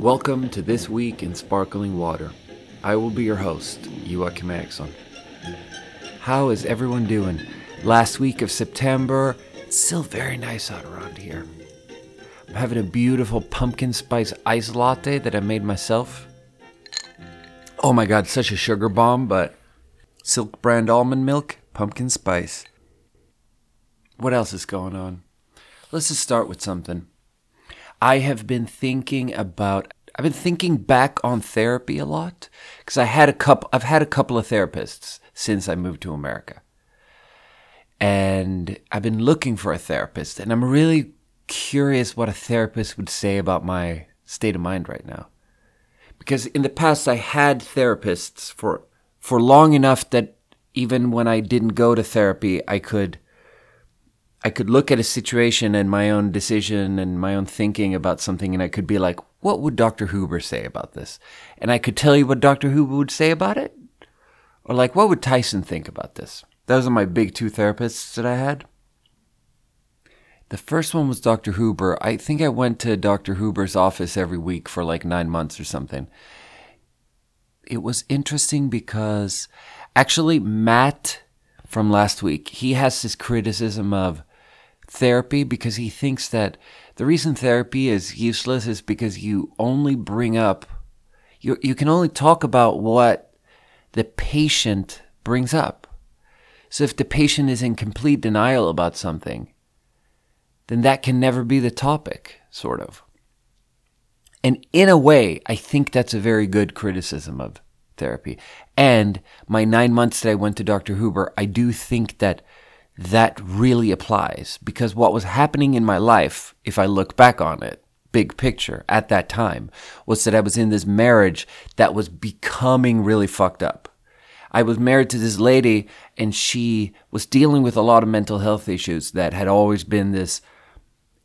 Welcome to This Week in Sparkling Water. I will be your host, Joakim Eriksson. How is everyone doing? Last week of September, it's still very nice out around here. I'm having a beautiful pumpkin spice ice latte that I made myself. Oh my god, such a sugar bomb, but Silk brand almond milk, pumpkin spice. What else is going on? Let's just start with something. I have been thinking about I've been thinking back on therapy a lot because I had a couple I've had a couple of therapists since I moved to America. And I've been looking for a therapist and I'm really curious what a therapist would say about my state of mind right now. Because in the past I had therapists for for long enough that even when I didn't go to therapy I could I could look at a situation and my own decision and my own thinking about something, and I could be like, what would Dr. Huber say about this? And I could tell you what Dr. Huber would say about it. Or, like, what would Tyson think about this? Those are my big two therapists that I had. The first one was Dr. Huber. I think I went to Dr. Huber's office every week for like nine months or something. It was interesting because actually, Matt from last week, he has this criticism of therapy because he thinks that the reason therapy is useless is because you only bring up you you can only talk about what the patient brings up. So if the patient is in complete denial about something, then that can never be the topic, sort of. And in a way, I think that's a very good criticism of therapy. And my nine months that I went to Dr. Huber, I do think that that really applies because what was happening in my life, if I look back on it, big picture at that time, was that I was in this marriage that was becoming really fucked up. I was married to this lady and she was dealing with a lot of mental health issues that had always been this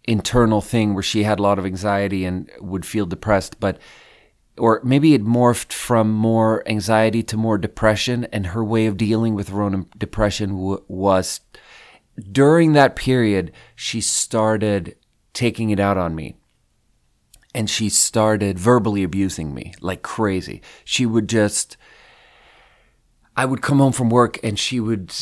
internal thing where she had a lot of anxiety and would feel depressed, but or maybe it morphed from more anxiety to more depression and her way of dealing with her own depression w- was during that period, she started taking it out on me. And she started verbally abusing me like crazy. She would just, I would come home from work and she would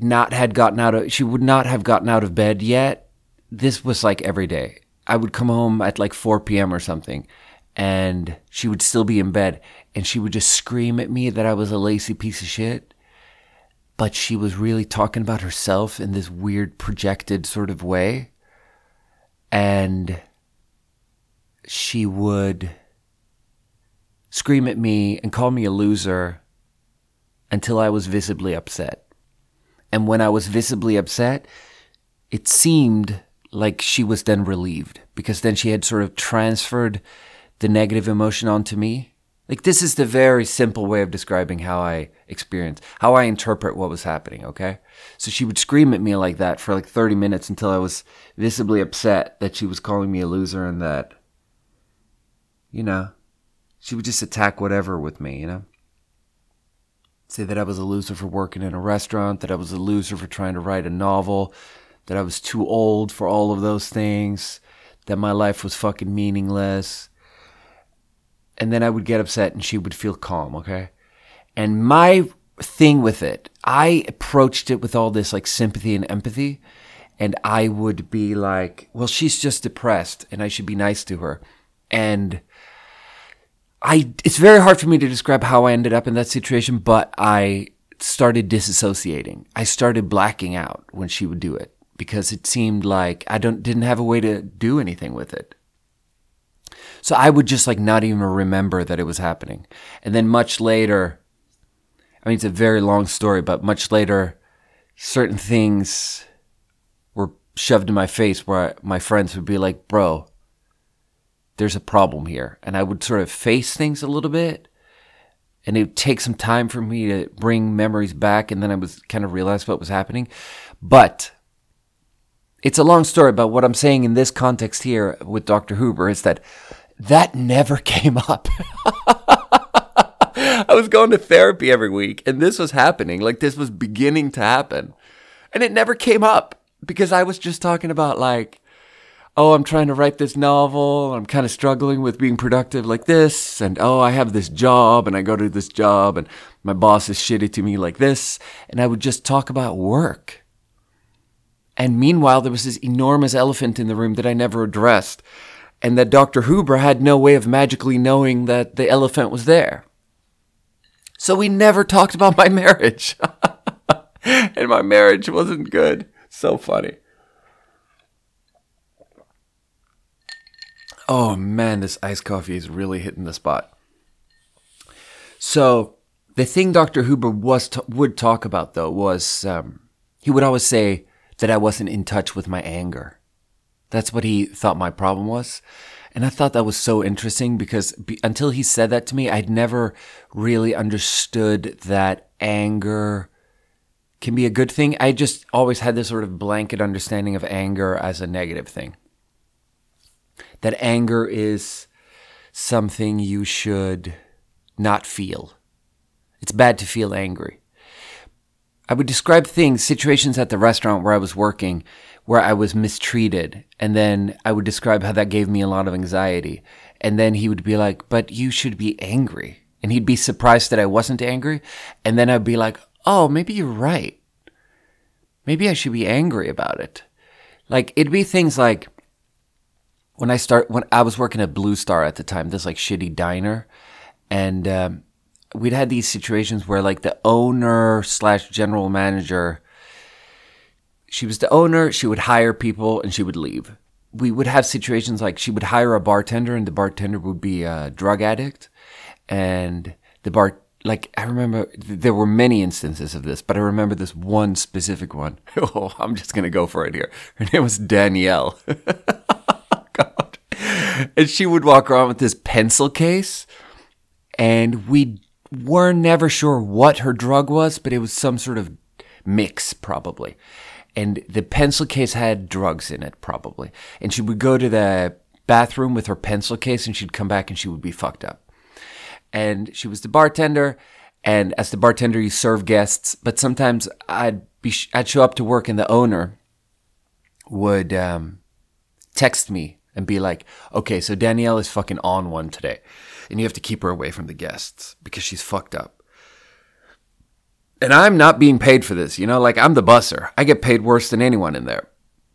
not had gotten out of, she would not have gotten out of bed yet. This was like every day. I would come home at like 4 p.m. or something and she would still be in bed and she would just scream at me that I was a lazy piece of shit but she was really talking about herself in this weird projected sort of way. And she would scream at me and call me a loser until I was visibly upset. And when I was visibly upset, it seemed like she was then relieved because then she had sort of transferred the negative emotion onto me like this is the very simple way of describing how I experience, how I interpret what was happening, okay? So she would scream at me like that for like 30 minutes until I was visibly upset that she was calling me a loser and that you know, she would just attack whatever with me, you know? Say that I was a loser for working in a restaurant, that I was a loser for trying to write a novel, that I was too old for all of those things, that my life was fucking meaningless and then I would get upset and she would feel calm, okay? And my thing with it, I approached it with all this like sympathy and empathy. And I would be like, well, she's just depressed and I should be nice to her. And I, it's very hard for me to describe how I ended up in that situation, but I started disassociating. I started blacking out when she would do it because it seemed like I don't, didn't have a way to do anything with it. So I would just like not even remember that it was happening. And then much later, I mean, it's a very long story, but much later, certain things were shoved in my face where my friends would be like, bro, there's a problem here. And I would sort of face things a little bit. And it would take some time for me to bring memories back. And then I was kind of realize what was happening. But it's a long story, but what I'm saying in this context here with Dr. Huber is that that never came up. I was going to therapy every week and this was happening. Like this was beginning to happen. And it never came up because I was just talking about like, oh, I'm trying to write this novel. I'm kind of struggling with being productive like this. And oh, I have this job and I go to this job and my boss is shitty to me like this. And I would just talk about work. And meanwhile, there was this enormous elephant in the room that I never addressed. And that Dr. Huber had no way of magically knowing that the elephant was there. So we never talked about my marriage. and my marriage wasn't good. So funny. Oh man, this iced coffee is really hitting the spot. So the thing Dr. Huber was t- would talk about though was um, he would always say that I wasn't in touch with my anger. That's what he thought my problem was. And I thought that was so interesting because be, until he said that to me, I'd never really understood that anger can be a good thing. I just always had this sort of blanket understanding of anger as a negative thing that anger is something you should not feel. It's bad to feel angry. I would describe things, situations at the restaurant where I was working, where I was mistreated. And then I would describe how that gave me a lot of anxiety. And then he would be like, but you should be angry. And he'd be surprised that I wasn't angry. And then I'd be like, oh, maybe you're right. Maybe I should be angry about it. Like, it'd be things like, when I start when I was working at Blue Star at the time, this like shitty diner, and um, we'd had these situations where like the owner slash general manager, she was the owner, she would hire people and she would leave. We would have situations like she would hire a bartender and the bartender would be a drug addict, and the bar like I remember there were many instances of this, but I remember this one specific one. Oh, I'm just gonna go for it here. Her name was Danielle. God. and she would walk around with this pencil case, and we were never sure what her drug was, but it was some sort of mix, probably. And the pencil case had drugs in it, probably. And she would go to the bathroom with her pencil case, and she'd come back and she would be fucked up. And she was the bartender, and as the bartender, you serve guests. But sometimes I'd be I'd show up to work, and the owner would um, text me and be like, okay, so Danielle is fucking on one today. And you have to keep her away from the guests because she's fucked up. And I'm not being paid for this, you know, like I'm the busser. I get paid worse than anyone in there.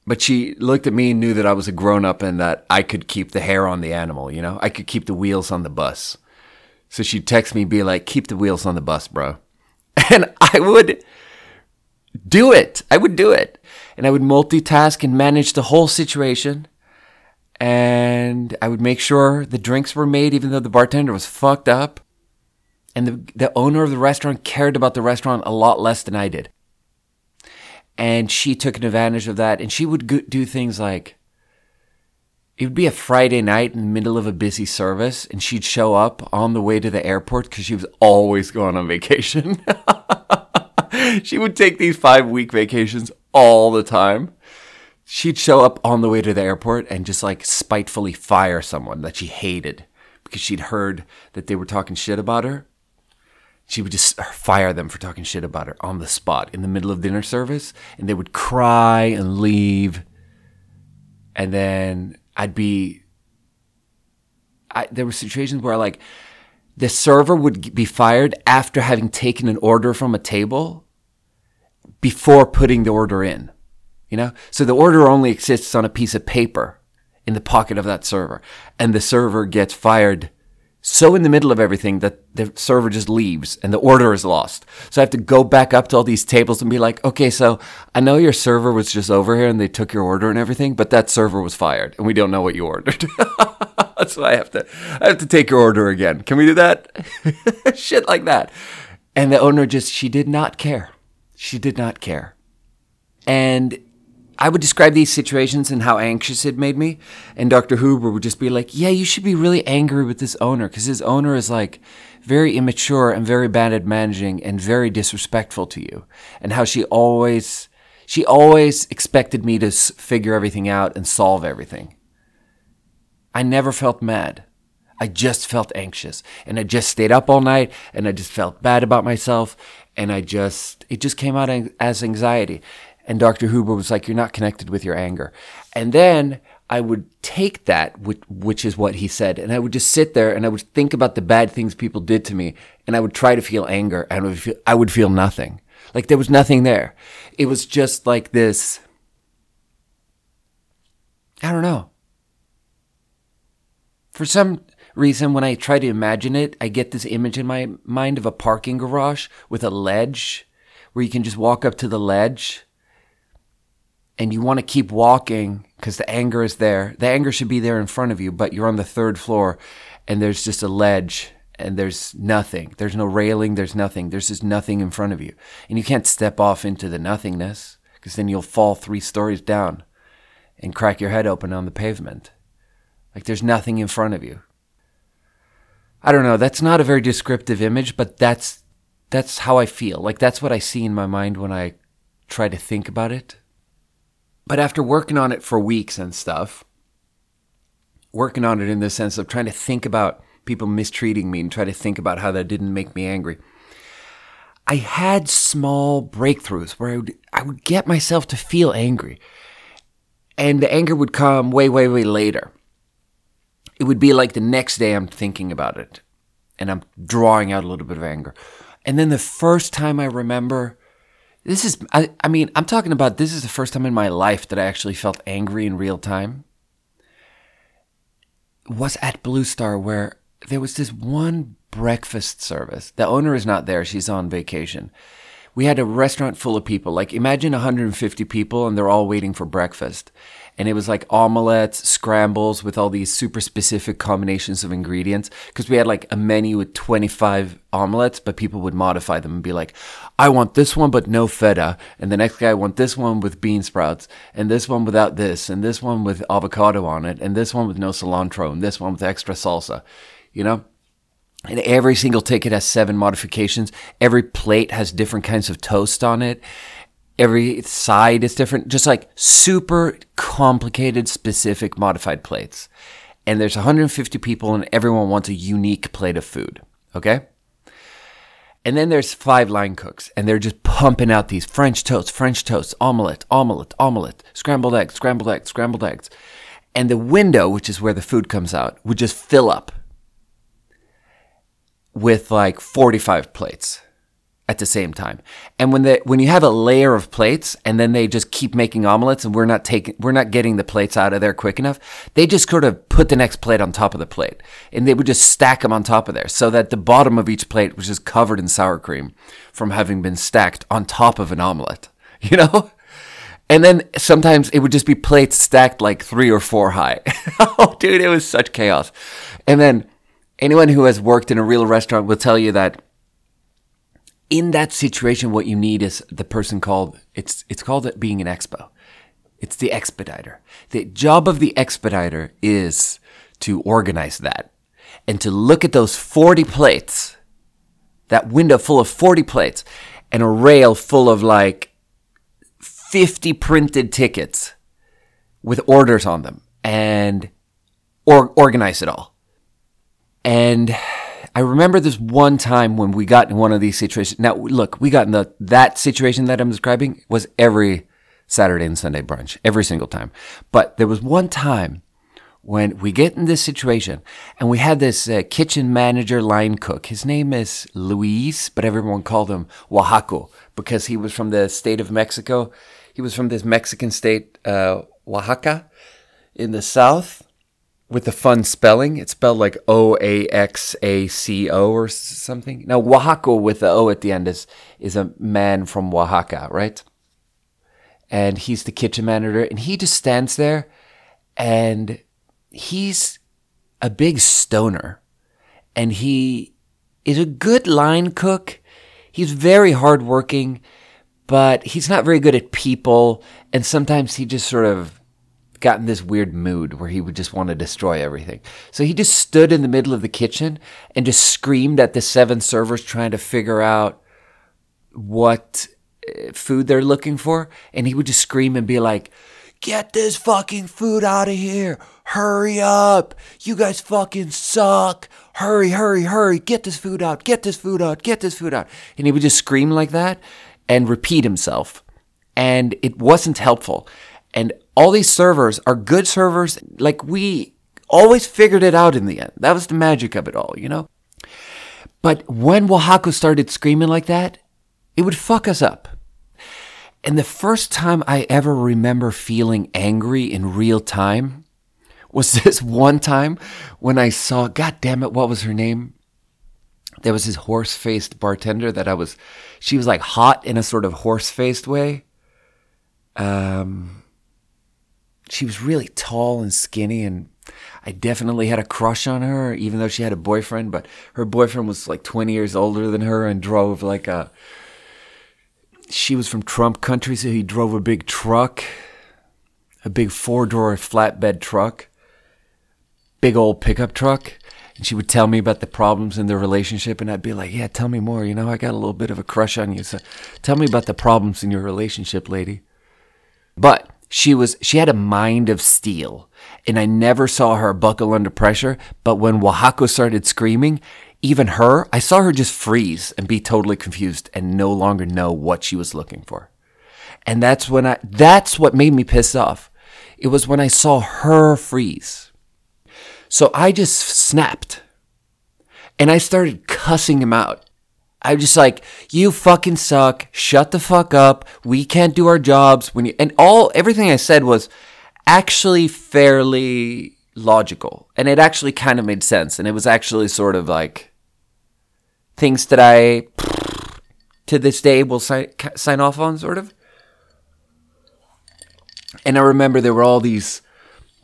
But she looked at me and knew that I was a grown up and that I could keep the hair on the animal, you know? I could keep the wheels on the bus. So she'd text me, be like, keep the wheels on the bus, bro. And I would do it. I would do it. And I would multitask and manage the whole situation and I would make sure the drinks were made, even though the bartender was fucked up. And the, the owner of the restaurant cared about the restaurant a lot less than I did. And she took advantage of that. And she would go- do things like it would be a Friday night in the middle of a busy service, and she'd show up on the way to the airport because she was always going on vacation. she would take these five week vacations all the time she'd show up on the way to the airport and just like spitefully fire someone that she hated because she'd heard that they were talking shit about her. She would just fire them for talking shit about her on the spot in the middle of dinner service, and they would cry and leave. And then I'd be, I, there were situations where like the server would be fired after having taken an order from a table before putting the order in you know? So the order only exists on a piece of paper in the pocket of that server. And the server gets fired so in the middle of everything that the server just leaves and the order is lost. So I have to go back up to all these tables and be like, okay, so I know your server was just over here and they took your order and everything, but that server was fired and we don't know what you ordered. so I have to, I have to take your order again. Can we do that? Shit like that. And the owner just, she did not care. She did not care. And I would describe these situations and how anxious it made me. And Dr. Huber would just be like, yeah, you should be really angry with this owner because his owner is like very immature and very bad at managing and very disrespectful to you. And how she always, she always expected me to figure everything out and solve everything. I never felt mad. I just felt anxious and I just stayed up all night and I just felt bad about myself and I just, it just came out as anxiety. And Dr. Huber was like, You're not connected with your anger. And then I would take that, which, which is what he said, and I would just sit there and I would think about the bad things people did to me, and I would try to feel anger, and I would feel, I would feel nothing. Like there was nothing there. It was just like this. I don't know. For some reason, when I try to imagine it, I get this image in my mind of a parking garage with a ledge where you can just walk up to the ledge and you want to keep walking because the anger is there. The anger should be there in front of you, but you're on the third floor and there's just a ledge and there's nothing. There's no railing, there's nothing. There's just nothing in front of you. And you can't step off into the nothingness because then you'll fall three stories down and crack your head open on the pavement. Like there's nothing in front of you. I don't know, that's not a very descriptive image, but that's that's how I feel. Like that's what I see in my mind when I try to think about it. But after working on it for weeks and stuff, working on it in the sense of trying to think about people mistreating me and try to think about how that didn't make me angry. I had small breakthroughs where I would, I would get myself to feel angry. And the anger would come way, way, way later. It would be like the next day I'm thinking about it and I'm drawing out a little bit of anger. And then the first time I remember this is, I, I mean, I'm talking about this is the first time in my life that I actually felt angry in real time. Was at Blue Star where there was this one breakfast service. The owner is not there, she's on vacation. We had a restaurant full of people. Like, imagine 150 people and they're all waiting for breakfast and it was like omelets, scrambles with all these super specific combinations of ingredients. Because we had like a menu with 25 omelets, but people would modify them and be like, I want this one, but no feta. And the next guy, I want this one with bean sprouts, and this one without this, and this one with avocado on it, and this one with no cilantro, and this one with extra salsa. You know? And every single ticket has seven modifications. Every plate has different kinds of toast on it every side is different, just like super complicated, specific modified plates. And there's 150 people, and everyone wants a unique plate of food. Okay? And then there's five line cooks, and they're just pumping out these French toast, French toast, omelette, omelette, omelette, scrambled eggs, scrambled eggs, scrambled eggs. And the window, which is where the food comes out, would just fill up with like 45 plates at the same time. And when the when you have a layer of plates and then they just keep making omelets and we're not taking we're not getting the plates out of there quick enough, they just sort of put the next plate on top of the plate. And they would just stack them on top of there so that the bottom of each plate was just covered in sour cream from having been stacked on top of an omelet. You know? And then sometimes it would just be plates stacked like 3 or 4 high. oh dude, it was such chaos. And then anyone who has worked in a real restaurant will tell you that in that situation, what you need is the person called, it's, it's called being an expo. It's the expediter. The job of the expediter is to organize that and to look at those 40 plates, that window full of 40 plates and a rail full of like 50 printed tickets with orders on them and or organize it all. And I remember this one time when we got in one of these situations. Now, look, we got in the that situation that I'm describing was every Saturday and Sunday brunch, every single time. But there was one time when we get in this situation and we had this uh, kitchen manager line cook. His name is Luis, but everyone called him Oaxaco because he was from the state of Mexico. He was from this Mexican state, uh, Oaxaca, in the south with the fun spelling. It's spelled like O A X A C O or something. Now, Oaxaco with the O at the end is, is a man from Oaxaca, right? And he's the kitchen manager, and he just stands there and he's a big stoner. And he is a good line cook. He's very hardworking, but he's not very good at people. And sometimes he just sort of got in this weird mood where he would just want to destroy everything. So he just stood in the middle of the kitchen and just screamed at the seven servers trying to figure out what uh, food they're looking for. And he would just scream and be like, Get this fucking food out of here. Hurry up. You guys fucking suck. Hurry, hurry, hurry. Get this food out. Get this food out. Get this food out. And he would just scream like that and repeat himself. And it wasn't helpful. And all these servers are good servers. Like we always figured it out in the end. That was the magic of it all, you know? But when Oaxaca started screaming like that, it would fuck us up. And the first time I ever remember feeling angry in real time was this one time when I saw, God damn it, what was her name? There was this horse faced bartender that I was, she was like hot in a sort of horse faced way. Um, she was really tall and skinny and I definitely had a crush on her, even though she had a boyfriend. But her boyfriend was like 20 years older than her and drove like a. She was from Trump country, so he drove a big truck, a big four door flatbed truck, big old pickup truck. And she would tell me about the problems in their relationship, and I'd be like, Yeah, tell me more. You know, I got a little bit of a crush on you. So tell me about the problems in your relationship, lady. But she was she had a mind of steel and i never saw her buckle under pressure but when oaxaca started screaming even her i saw her just freeze and be totally confused and no longer know what she was looking for. And that's when i that's what made me piss off. It was when i saw her freeze. So i just snapped. And i started cussing him out I'm just like, you fucking suck. Shut the fuck up. We can't do our jobs when you and all everything I said was actually fairly logical. And it actually kind of made sense. And it was actually sort of like things that I to this day will sign, sign off on, sort of. And I remember there were all these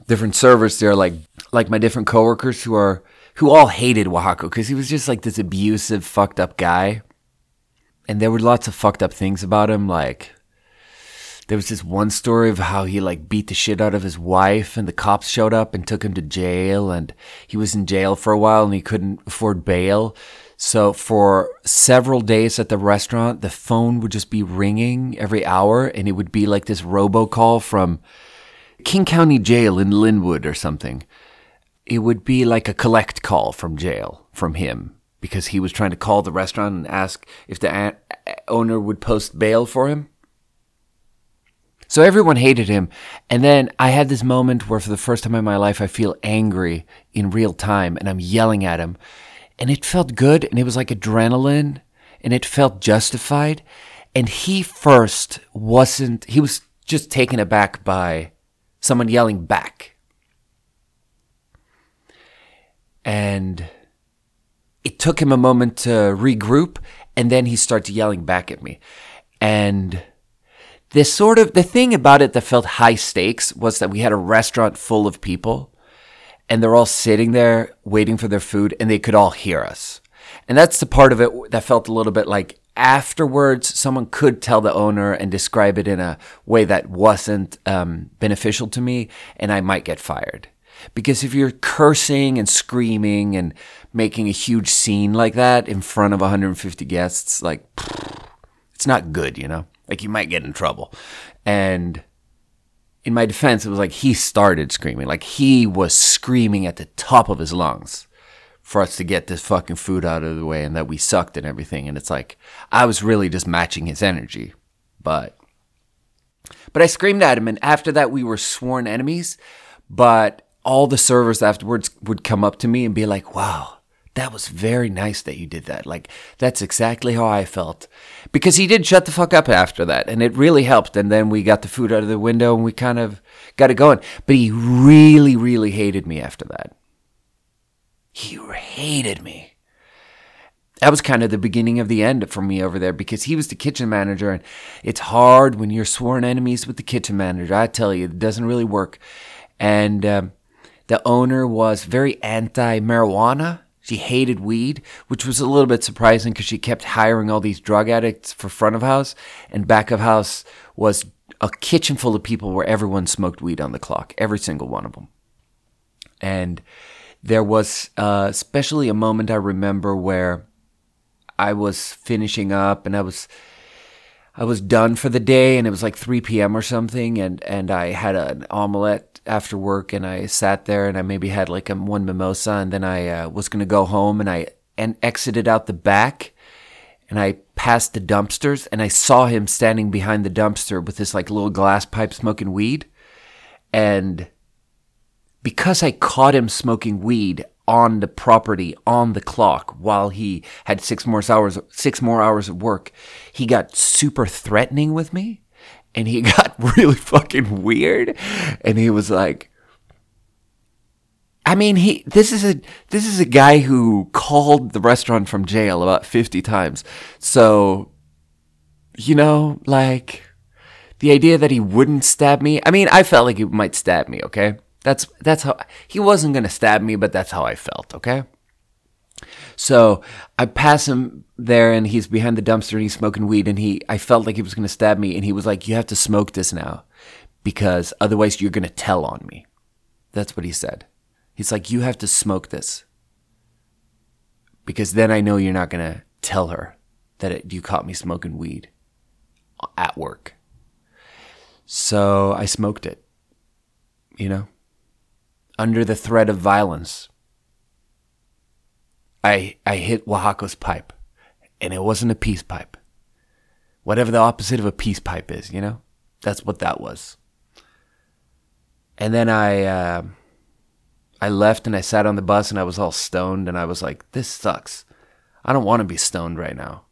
different servers there, like like my different coworkers who are who all hated Oaxaca because he was just like this abusive, fucked up guy. And there were lots of fucked up things about him. Like, there was this one story of how he like beat the shit out of his wife and the cops showed up and took him to jail and he was in jail for a while and he couldn't afford bail. So for several days at the restaurant, the phone would just be ringing every hour and it would be like this robocall from King County Jail in Lynnwood or something it would be like a collect call from jail from him because he was trying to call the restaurant and ask if the owner would post bail for him. So everyone hated him. And then I had this moment where, for the first time in my life, I feel angry in real time and I'm yelling at him. And it felt good and it was like adrenaline and it felt justified. And he first wasn't, he was just taken aback by someone yelling back and it took him a moment to regroup and then he starts yelling back at me. And this sort of the thing about it that felt high stakes was that we had a restaurant full of people and they're all sitting there waiting for their food and they could all hear us. And that's the part of it that felt a little bit like afterwards someone could tell the owner and describe it in a way that wasn't um, beneficial to me and i might get fired because if you're cursing and screaming and making a huge scene like that in front of 150 guests, like, it's not good, you know? Like, you might get in trouble. And in my defense, it was like he started screaming. Like, he was screaming at the top of his lungs for us to get this fucking food out of the way and that we sucked and everything. And it's like, I was really just matching his energy. But. But I screamed at him, and after that, we were sworn enemies. But all the servers afterwards would come up to me and be like, wow, that was very nice that you did that. Like, that's exactly how I felt. Because he did shut the fuck up after that, and it really helped. And then we got the food out of the window and we kind of got it going. But he really, really hated me after that. He hated me. That was kind of the beginning of the end for me over there because he was the kitchen manager, and it's hard when you're sworn enemies with the kitchen manager. I tell you, it doesn't really work. And, um, the owner was very anti marijuana. She hated weed, which was a little bit surprising because she kept hiring all these drug addicts for front of house, and back of house was a kitchen full of people where everyone smoked weed on the clock, every single one of them. And there was uh, especially a moment I remember where I was finishing up and I was I was done for the day and it was like 3 p.m. or something and and I had an omelet after work and I sat there and I maybe had like a, one mimosa and then I uh, was going to go home and I and exited out the back and I passed the dumpsters and I saw him standing behind the dumpster with this like little glass pipe smoking weed. And because I caught him smoking weed on the property on the clock while he had six more hours six more hours of work, he got super threatening with me and he got really fucking weird and he was like I mean, he this is a this is a guy who called the restaurant from jail about 50 times. So you know, like the idea that he wouldn't stab me. I mean, I felt like he might stab me, okay? That's that's how he wasn't going to stab me, but that's how I felt, okay? So, I pass him there and he's behind the dumpster and he's smoking weed and he I felt like he was going to stab me and he was like, "You have to smoke this now because otherwise you're going to tell on me." That's what he said. He's like, You have to smoke this. Because then I know you're not going to tell her that it, you caught me smoking weed at work. So I smoked it, you know, under the threat of violence. I, I hit Oaxaco's pipe, and it wasn't a peace pipe. Whatever the opposite of a peace pipe is, you know? That's what that was. And then I. Uh, I left and I sat on the bus and I was all stoned and I was like, this sucks. I don't want to be stoned right now.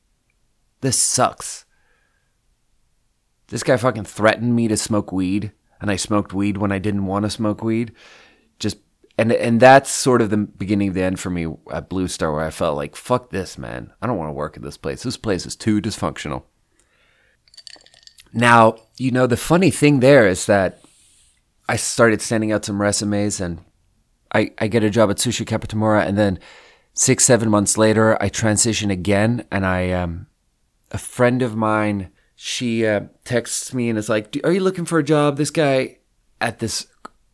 This sucks. This guy fucking threatened me to smoke weed and I smoked weed when I didn't want to smoke weed. And and that's sort of the beginning of the end for me at Blue Star where I felt like fuck this man. I don't want to work at this place. This place is too dysfunctional. Now, you know the funny thing there is that I started sending out some resumes and I, I get a job at Sushi Kappo Tamura, and then six, seven months later, I transition again, and I, um, a friend of mine, she uh, texts me and is like, "Are you looking for a job?" This guy at this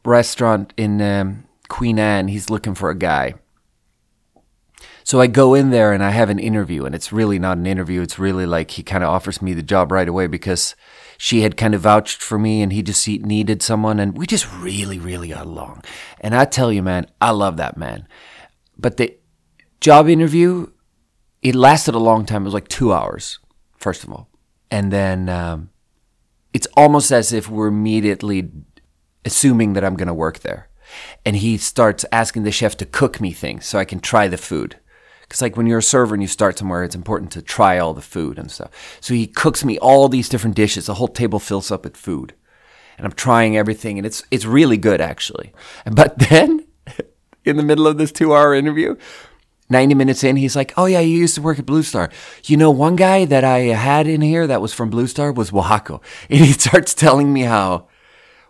restaurant in um, Queen Anne, he's looking for a guy. So I go in there and I have an interview, and it's really not an interview. It's really like he kind of offers me the job right away because she had kind of vouched for me and he just needed someone and we just really, really got along. And I tell you, man, I love that man. But the job interview, it lasted a long time. It was like two hours, first of all. And then um, it's almost as if we're immediately assuming that I'm going to work there. And he starts asking the chef to cook me things so I can try the food. Because like when you're a server and you start somewhere, it's important to try all the food and stuff. So he cooks me all these different dishes. The whole table fills up with food, and I'm trying everything, and it's it's really good actually. But then, in the middle of this two-hour interview, 90 minutes in, he's like, Oh, yeah, you used to work at Blue Star. You know, one guy that I had in here that was from Blue Star was Oaxaco. And he starts telling me how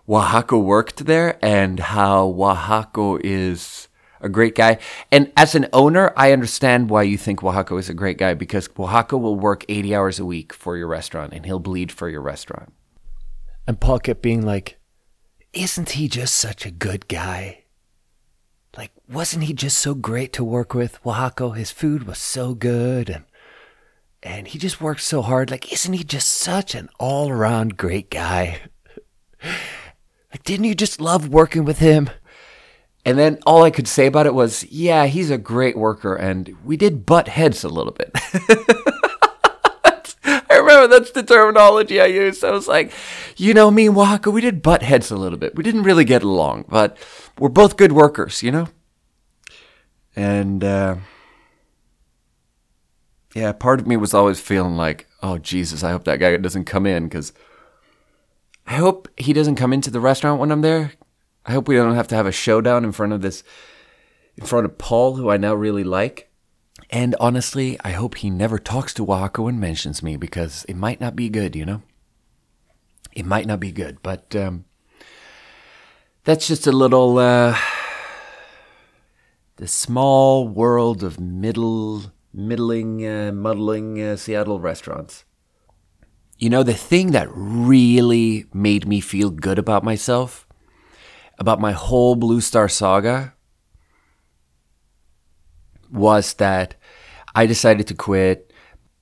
Oaxaco worked there and how Oaxaco is a great guy. And as an owner, I understand why you think Oaxaco is a great guy because Oaxaco will work 80 hours a week for your restaurant and he'll bleed for your restaurant. And Paul kept being like, Isn't he just such a good guy? Like, wasn't he just so great to work with? Oaxaco, his food was so good and and he just worked so hard. Like, isn't he just such an all around great guy? like, didn't you just love working with him? And then all I could say about it was, yeah, he's a great worker, and we did butt heads a little bit. I remember that's the terminology I used. I was like, you know, me and Oaxaca, we did butt heads a little bit. We didn't really get along, but we're both good workers, you know? And, uh, yeah, part of me was always feeling like, oh, Jesus, I hope that guy doesn't come in because I hope he doesn't come into the restaurant when I'm there I hope we don't have to have a showdown in front of this, in front of Paul, who I now really like. And honestly, I hope he never talks to Oaxaco and mentions me because it might not be good, you know? It might not be good, but um, that's just a little. Uh, the small world of middle, middling, uh, muddling uh, Seattle restaurants. You know, the thing that really made me feel good about myself about my whole Blue Star saga was that I decided to quit.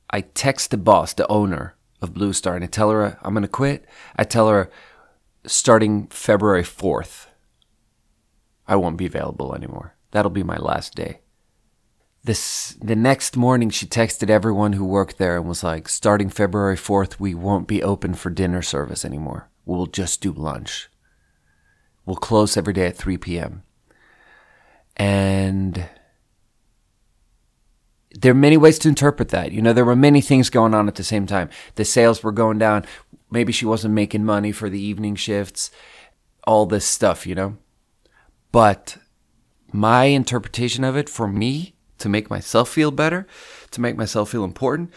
I text the boss, the owner of Blue Star, and I tell her I'm going to quit. I tell her starting February 4th, I won't be available anymore. That'll be my last day. This the next morning she texted everyone who worked there and was like, starting February 4th, we won't be open for dinner service anymore. We'll just do lunch. we'll close every day at 3 p.m. And there are many ways to interpret that. You know, there were many things going on at the same time. The sales were going down. Maybe she wasn't making money for the evening shifts, all this stuff, you know? But my interpretation of it for me to make myself feel better, to make myself feel important,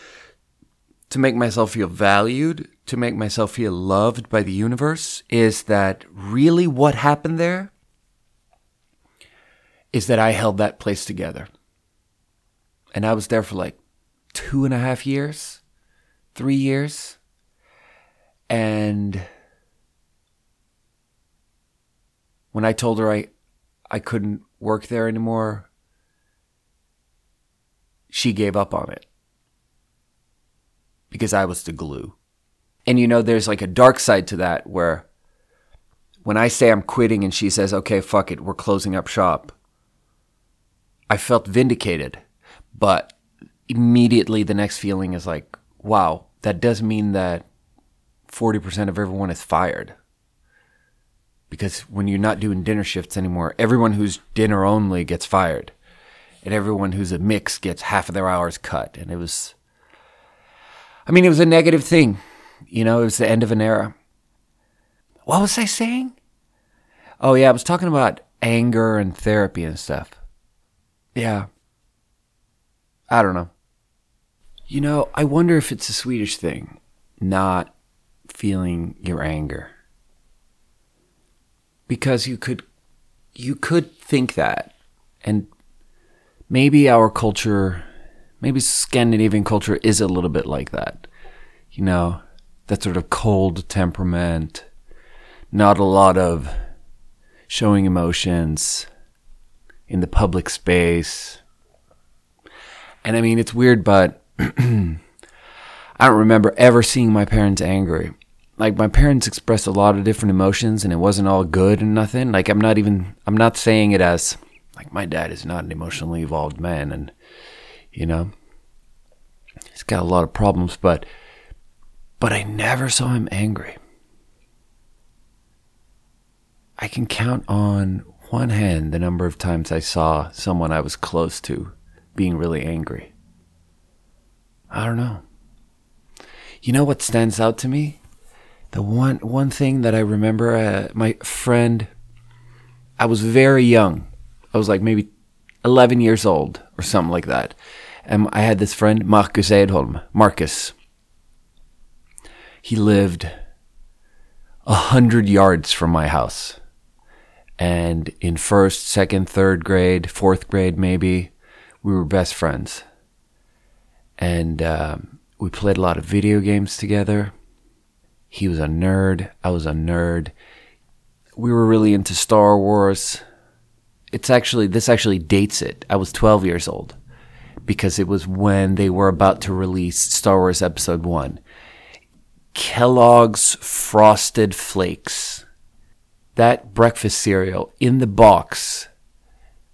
to make myself feel valued, to make myself feel loved by the universe is that really what happened there is that I held that place together. And I was there for like two and a half years, three years. And when I told her I, I couldn't work there anymore, she gave up on it because I was the glue. And you know, there's like a dark side to that where when I say I'm quitting and she says, okay, fuck it, we're closing up shop, I felt vindicated. But immediately the next feeling is like, wow, that does mean that 40% of everyone is fired. Because when you're not doing dinner shifts anymore, everyone who's dinner only gets fired. And everyone who's a mix gets half of their hours cut. And it was, I mean, it was a negative thing. You know, it was the end of an era. What was I saying? Oh, yeah, I was talking about anger and therapy and stuff. Yeah. I don't know. You know, I wonder if it's a Swedish thing, not feeling your anger. Because you could you could think that and maybe our culture maybe Scandinavian culture is a little bit like that. You know, that sort of cold temperament, not a lot of showing emotions in the public space, and I mean, it's weird, but I don't remember ever seeing my parents angry. Like my parents expressed a lot of different emotions and it wasn't all good and nothing. Like I'm not even I'm not saying it as like my dad is not an emotionally evolved man and you know he's got a lot of problems but but I never saw him angry. I can count on one hand the number of times I saw someone I was close to being really angry. I don't know. You know what stands out to me? The one one thing that I remember, uh, my friend, I was very young. I was like maybe 11 years old or something like that. And I had this friend, Marcus Edholm. Marcus. He lived a hundred yards from my house. And in first, second, third grade, fourth grade, maybe, we were best friends. And um, we played a lot of video games together. He was a nerd. I was a nerd. We were really into Star Wars. It's actually, this actually dates it. I was 12 years old because it was when they were about to release Star Wars Episode 1. Kellogg's Frosted Flakes. That breakfast cereal in the box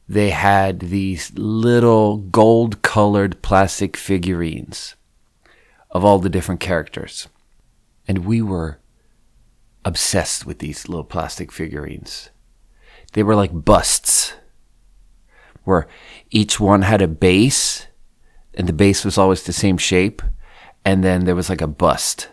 they had these little gold colored plastic figurines of all the different characters. And we were obsessed with these little plastic figurines. They were like busts, where each one had a base, and the base was always the same shape, and then there was like a bust,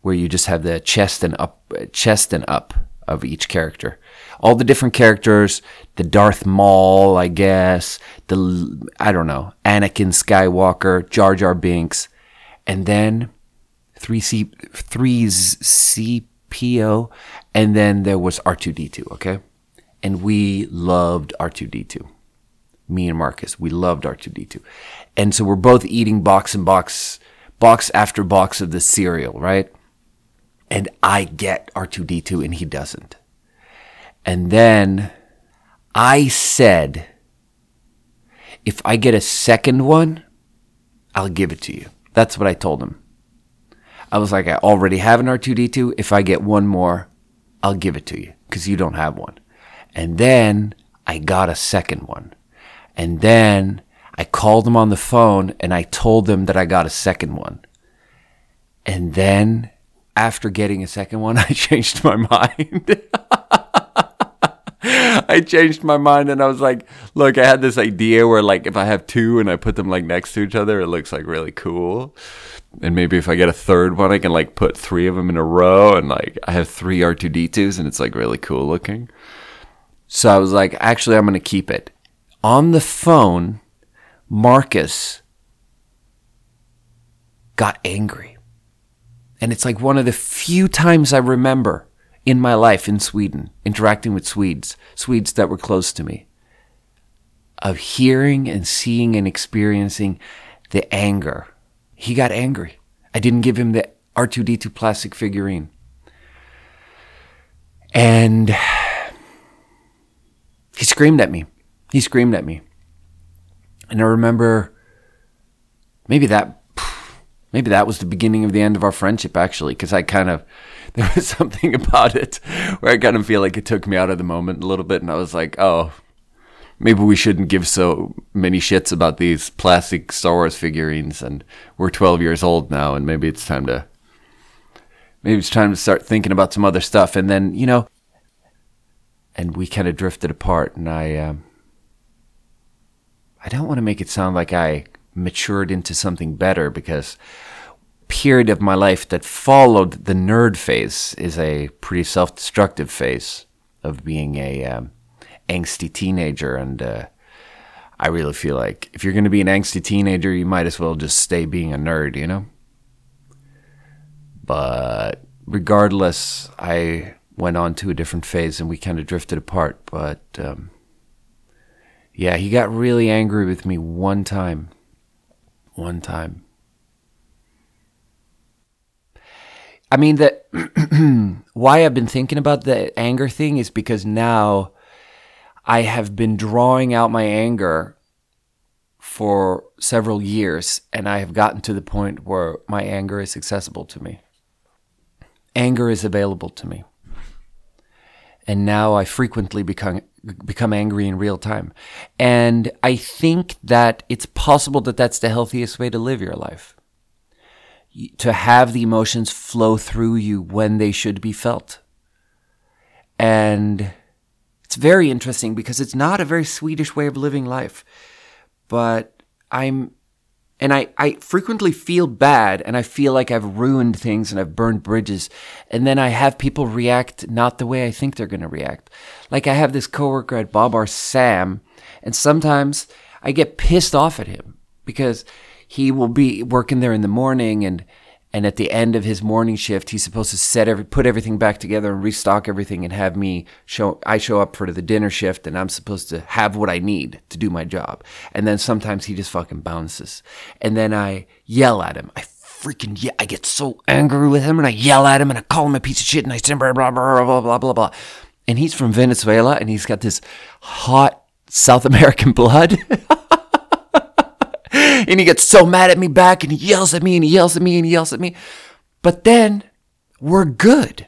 where you just have the chest and up, chest and up of each character all the different characters, the Darth Maul, I guess, the I don't know, Anakin Skywalker, Jar Jar Binks, and then three C three's CPO, and then there was R2D2, okay? And we loved R2D2. Me and Marcus, we loved R2D2. And so we're both eating box and box box after box of the cereal, right? And I get R2D2 and he doesn't. And then I said, if I get a second one, I'll give it to you. That's what I told him. I was like, I already have an R2D2. If I get one more, I'll give it to you because you don't have one. And then I got a second one. And then I called them on the phone and I told them that I got a second one. And then after getting a second one, I changed my mind. I changed my mind and I was like, look, I had this idea where like if I have two and I put them like next to each other, it looks like really cool. And maybe if I get a third one, I can like put three of them in a row and like I have three R2D2s and it's like really cool looking. So I was like, actually, I'm going to keep it. On the phone, Marcus got angry. And it's like one of the few times I remember in my life in Sweden, interacting with Swedes, Swedes that were close to me, of hearing and seeing and experiencing the anger. He got angry. I didn't give him the R2D2 plastic figurine. And he screamed at me. He screamed at me. And I remember maybe that maybe that was the beginning of the end of our friendship actually because I kind of there was something about it where I kind of feel like it took me out of the moment a little bit, and I was like, oh, maybe we shouldn't give so many shits about these plastic Star Wars figurines, and we're 12 years old now, and maybe it's time to maybe it's time to start thinking about some other stuff. And then you know, and we kind of drifted apart, and I. Um, I don't want to make it sound like I matured into something better because period of my life that followed the nerd phase is a pretty self-destructive phase of being a um, angsty teenager and uh, i really feel like if you're going to be an angsty teenager you might as well just stay being a nerd you know but regardless i went on to a different phase and we kind of drifted apart but um, yeah he got really angry with me one time one time I mean that why I've been thinking about the anger thing is because now I have been drawing out my anger for several years and I have gotten to the point where my anger is accessible to me. Anger is available to me. And now I frequently become become angry in real time. And I think that it's possible that that's the healthiest way to live your life to have the emotions flow through you when they should be felt. And it's very interesting because it's not a very Swedish way of living life. But I'm, and I, I frequently feel bad and I feel like I've ruined things and I've burned bridges. And then I have people react not the way I think they're going to react. Like I have this coworker at Bob R. Sam, and sometimes I get pissed off at him because he will be working there in the morning and and at the end of his morning shift he's supposed to set every put everything back together and restock everything and have me show I show up for the dinner shift and I'm supposed to have what I need to do my job. And then sometimes he just fucking bounces. And then I yell at him. I freaking yeah, I get so angry with him and I yell at him and I call him a piece of shit and I say blah blah blah blah blah blah blah. And he's from Venezuela and he's got this hot South American blood. And he gets so mad at me back and he yells at me and he yells at me and he yells at me. But then we're good.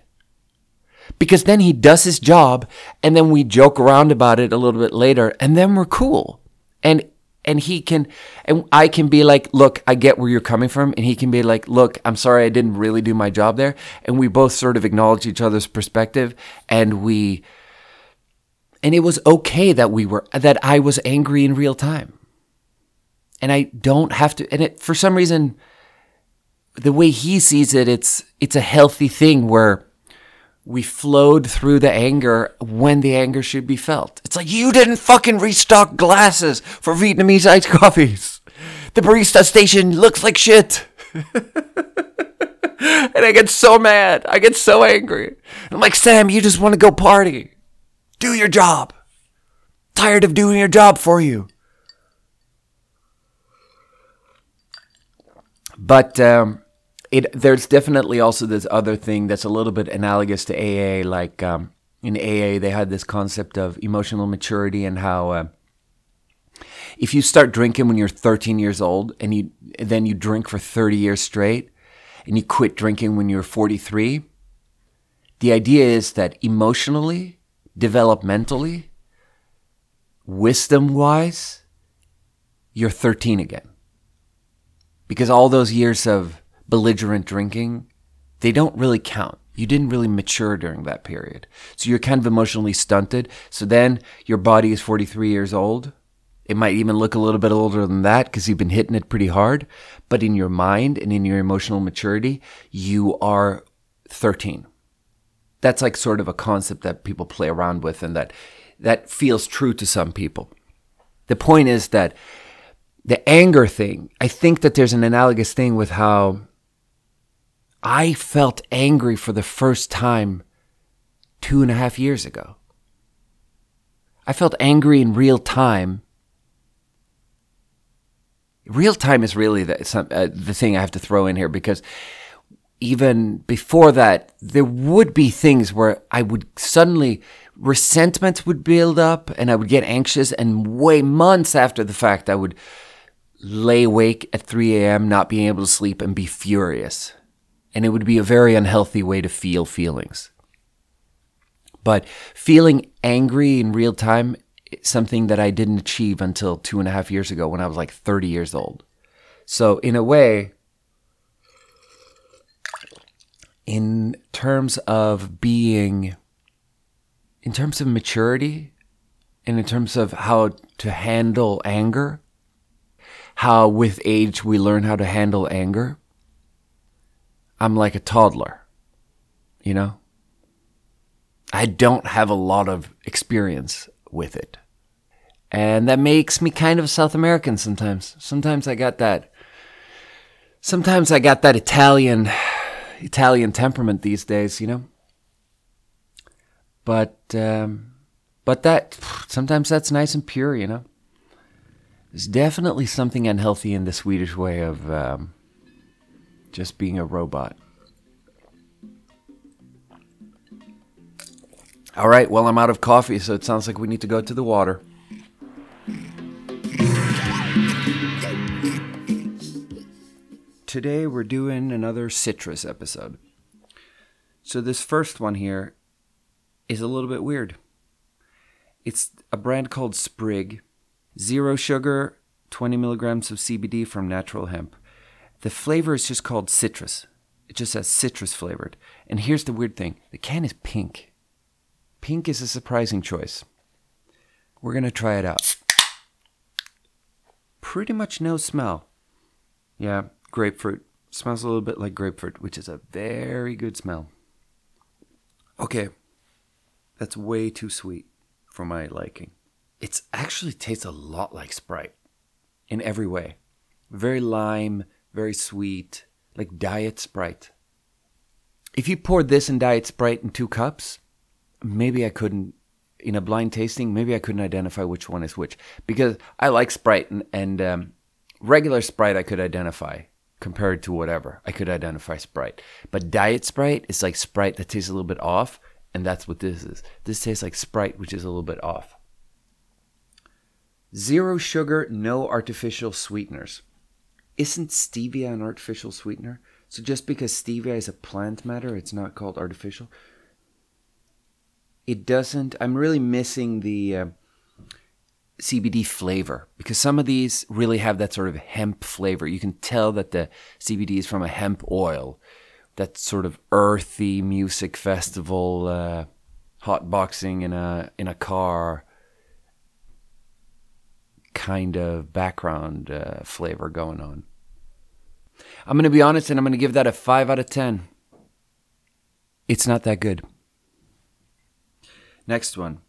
Because then he does his job and then we joke around about it a little bit later and then we're cool. And and he can and I can be like, "Look, I get where you're coming from." And he can be like, "Look, I'm sorry I didn't really do my job there." And we both sort of acknowledge each other's perspective and we and it was okay that we were that I was angry in real time and I don't have to. And it for some reason, the way he sees it, it's it's a healthy thing where we flowed through the anger when the anger should be felt. It's like you didn't fucking restock glasses for Vietnamese iced coffees. The barista station looks like shit. and I get so mad. I get so angry. I'm like, Sam, you just want to go party. Do your job. Tired of doing your job for you. But um, it there's definitely also this other thing that's a little bit analogous to AA. Like um, in AA, they had this concept of emotional maturity and how uh, if you start drinking when you're 13 years old and you then you drink for 30 years straight and you quit drinking when you're 43, the idea is that emotionally, developmentally, wisdom wise, you're 13 again because all those years of belligerent drinking, they don't really count. You didn't really mature during that period. So you're kind of emotionally stunted. So then your body is 43 years old. It might even look a little bit older than that because you've been hitting it pretty hard. But in your mind and in your emotional maturity, you are 13. That's like sort of a concept that people play around with and that that feels true to some people. The point is that the anger thing, I think that there's an analogous thing with how I felt angry for the first time two and a half years ago. I felt angry in real time. Real time is really the, uh, the thing I have to throw in here because even before that, there would be things where I would suddenly, resentment would build up and I would get anxious. And way months after the fact, I would lay awake at 3 a.m., not being able to sleep, and be furious. And it would be a very unhealthy way to feel feelings. But feeling angry in real time something that I didn't achieve until two and a half years ago when I was like 30 years old. So, in a way, in terms of being, in terms of maturity, and in terms of how to handle anger, how with age we learn how to handle anger, I'm like a toddler, you know? I don't have a lot of experience with it. And that makes me kind of South American sometimes. Sometimes I got that. Sometimes I got that Italian Italian temperament these days, you know. But um, but that sometimes that's nice and pure, you know. There's definitely something unhealthy in the Swedish way of um, just being a robot. All right, well, I'm out of coffee, so it sounds like we need to go to the water. Today we're doing another citrus episode. So this first one here is a little bit weird. It's a brand called Sprig. Zero sugar, 20 milligrams of CBD from natural hemp. The flavor is just called citrus. It just says citrus flavored. And here's the weird thing the can is pink. Pink is a surprising choice. We're going to try it out. Pretty much no smell. Yeah, grapefruit. Smells a little bit like grapefruit, which is a very good smell. Okay, that's way too sweet for my liking. It actually tastes a lot like Sprite in every way. Very lime, very sweet, like Diet Sprite. If you poured this and Diet Sprite in two cups, maybe I couldn't, in a blind tasting, maybe I couldn't identify which one is which. Because I like Sprite and, and um, regular Sprite I could identify compared to whatever. I could identify Sprite. But Diet Sprite is like Sprite that tastes a little bit off, and that's what this is. This tastes like Sprite, which is a little bit off. Zero sugar, no artificial sweeteners. Isn't stevia an artificial sweetener? So just because stevia is a plant matter, it's not called artificial? It doesn't. I'm really missing the. Uh, CBD flavor because some of these really have that sort of hemp flavor. You can tell that the CBD is from a hemp oil. That sort of earthy music festival, uh, in a in a car kind of background uh, flavor going on. I'm going to be honest and I'm going to give that a 5 out of 10. It's not that good. Next one.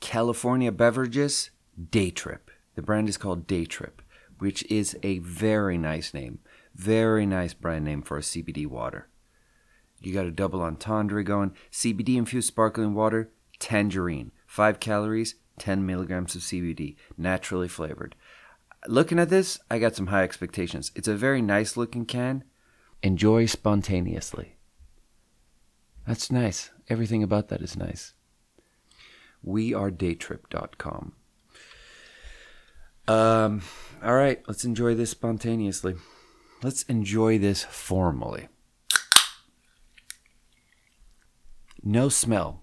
California Beverages Daytrip. The brand is called Daytrip, which is a very nice name. Very nice brand name for a CBD water. You got a double entendre going. CBD infused sparkling water, tangerine. Five calories, 10 milligrams of CBD, naturally flavored. Looking at this, I got some high expectations. It's a very nice looking can. Enjoy spontaneously. That's nice. Everything about that is nice wearedaytrip.com. Um, all right, let's enjoy this spontaneously. Let's enjoy this formally. No smell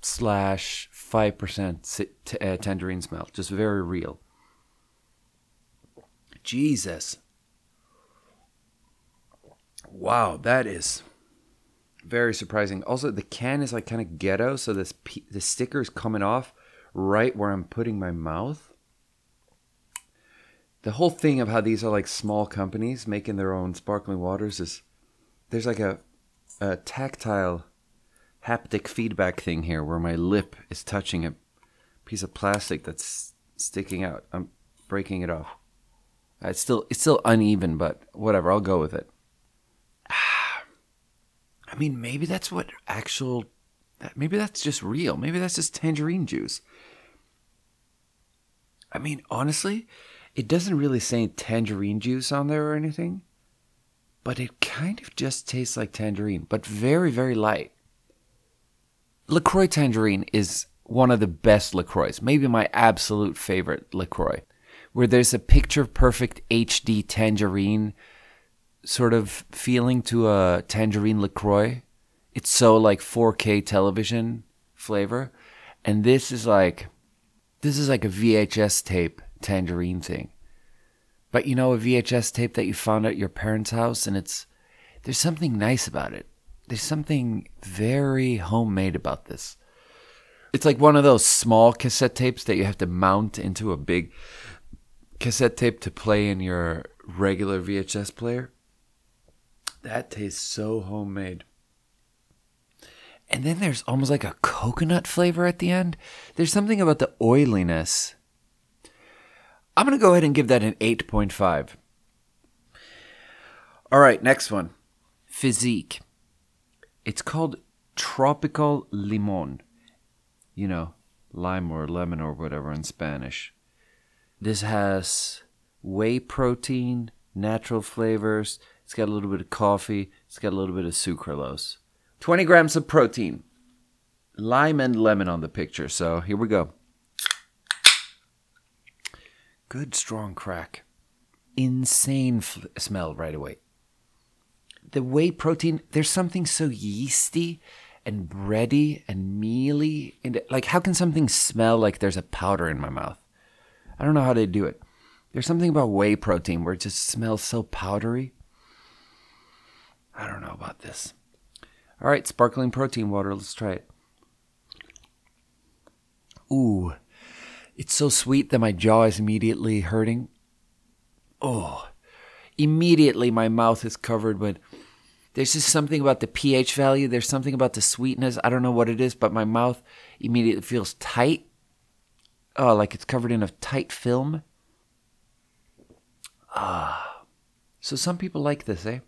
slash 5% t- uh, tangerine smell, just very real. Jesus. Wow, that is Very surprising. Also, the can is like kind of ghetto, so this pe- the sticker is coming off right where I'm putting my mouth. The whole thing of how these are like small companies making their own sparkling waters is there's like a a tactile haptic feedback thing here where my lip is touching a piece of plastic that's sticking out. I'm breaking it off. It's still it's still uneven, but whatever. I'll go with it. I mean, maybe that's what actual. Maybe that's just real. Maybe that's just tangerine juice. I mean, honestly, it doesn't really say tangerine juice on there or anything, but it kind of just tastes like tangerine, but very, very light. LaCroix Tangerine is one of the best LaCroix, maybe my absolute favorite LaCroix, where there's a picture perfect HD tangerine sort of feeling to a tangerine LaCroix. It's so like 4K television flavor. And this is like this is like a VHS tape tangerine thing. But you know a VHS tape that you found at your parents' house and it's there's something nice about it. There's something very homemade about this. It's like one of those small cassette tapes that you have to mount into a big cassette tape to play in your regular VHS player. That tastes so homemade. And then there's almost like a coconut flavor at the end. There's something about the oiliness. I'm going to go ahead and give that an 8.5. All right, next one. Fizzique. It's called Tropical Limon. You know, lime or lemon or whatever in Spanish. This has whey protein, natural flavors, it's got a little bit of coffee. It's got a little bit of sucralose. 20 grams of protein. Lime and lemon on the picture. So here we go. Good strong crack. Insane fl- smell right away. The whey protein, there's something so yeasty and bready and mealy. And like, how can something smell like there's a powder in my mouth? I don't know how they do it. There's something about whey protein where it just smells so powdery. I don't know about this. All right, sparkling protein water. Let's try it. Ooh, it's so sweet that my jaw is immediately hurting. Oh, immediately my mouth is covered with. There's just something about the pH value. There's something about the sweetness. I don't know what it is, but my mouth immediately feels tight. Oh, like it's covered in a tight film. Ah. So some people like this, eh?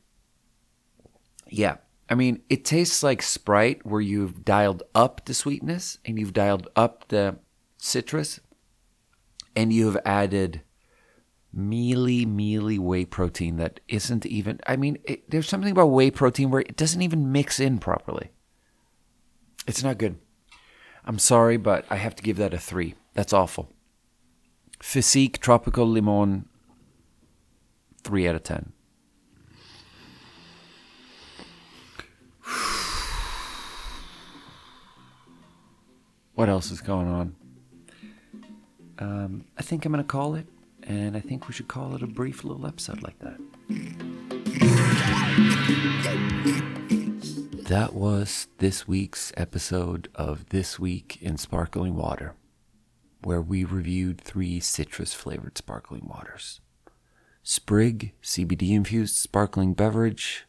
Yeah. I mean, it tastes like Sprite where you've dialed up the sweetness and you've dialed up the citrus and you've added mealy, mealy whey protein that isn't even, I mean, it, there's something about whey protein where it doesn't even mix in properly. It's not good. I'm sorry, but I have to give that a three. That's awful. Fizzique Tropical Limon, three out of 10. what else is going on? Um, I think I'm going to call it, and I think we should call it a brief little episode like that. That was this week's episode of This Week in Sparkling Water, where we reviewed three citrus flavored sparkling waters Sprig CBD infused sparkling beverage,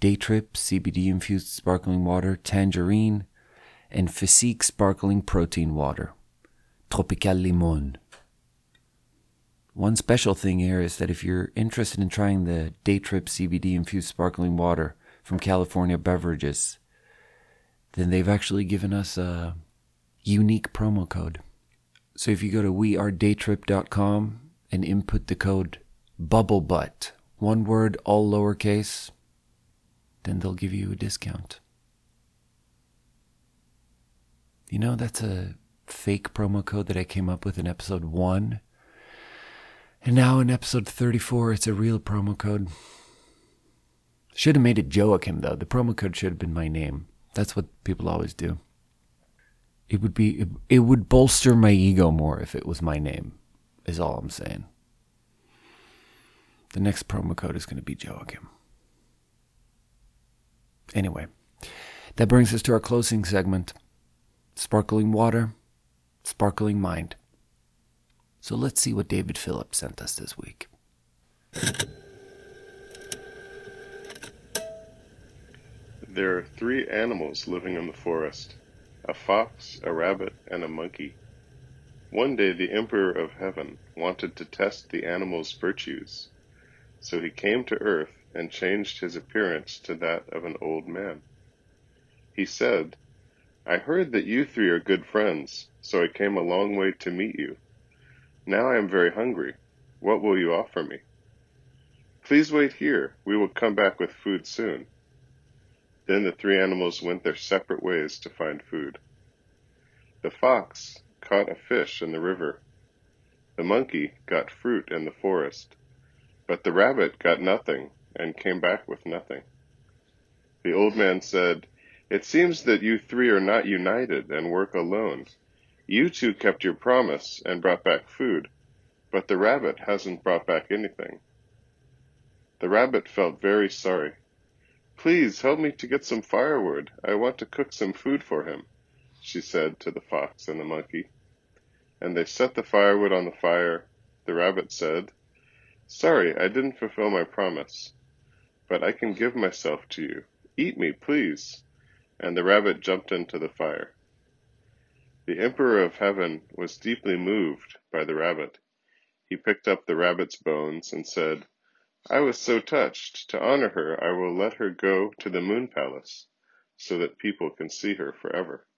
Daytrip CBD infused sparkling water, Tangerine, and Fizzique sparkling protein water, Tropical Limon. One special thing here is that if you're interested in trying the Daytrip CBD infused sparkling water from California Beverages, then they've actually given us a unique promo code. So if you go to wearedaytrip.com and input the code BUBBLEBUTT, one word, all lowercase, then they'll give you a discount. You know, that's a fake promo code that I came up with in episode one. And now in episode 34, it's a real promo code. Should have made it Joakim, though. The promo code should have been my name. That's what people always do. It would be, it, would bolster my ego more if it was my name, is all I'm saying. The next promo code is going to be Joakim. Anyway, That brings us to our closing segment Sparkling Water, Sparkling Mind. So let's see what David Phillips sent us this week. There are three animals living in the forest a fox, a rabbit, and a monkey. One day the Emperor of Heaven wanted to test the animals' virtues, so he came to earth and changed his appearance to that of an old man. He said, I heard that you three are good friends, so I came a long way to meet you. Now I am very hungry. What will you offer me? Please wait here. We will come back with food soon. Then the three animals went their separate ways to find food. The fox caught a fish in the river. The monkey got fruit in the forest. But the rabbit got nothing and came back with nothing. The old man said, It seems that you three are not united and work alone. You two kept your promise and brought back food, but the rabbit hasn't brought back anything. The rabbit felt very sorry. Please help me to get some firewood. I want to cook some food for him, she said to the fox and the monkey. And they set the firewood on the fire. The rabbit said, Sorry, I didn't fulfill my promise, but I can give myself to you. Eat me, please. And the rabbit jumped into the fire. The Emperor of Heaven was deeply moved by the rabbit. He picked up the rabbit's bones and said, I was so touched. To honor her, I will let her go to the moon palace, so that people can see her forever.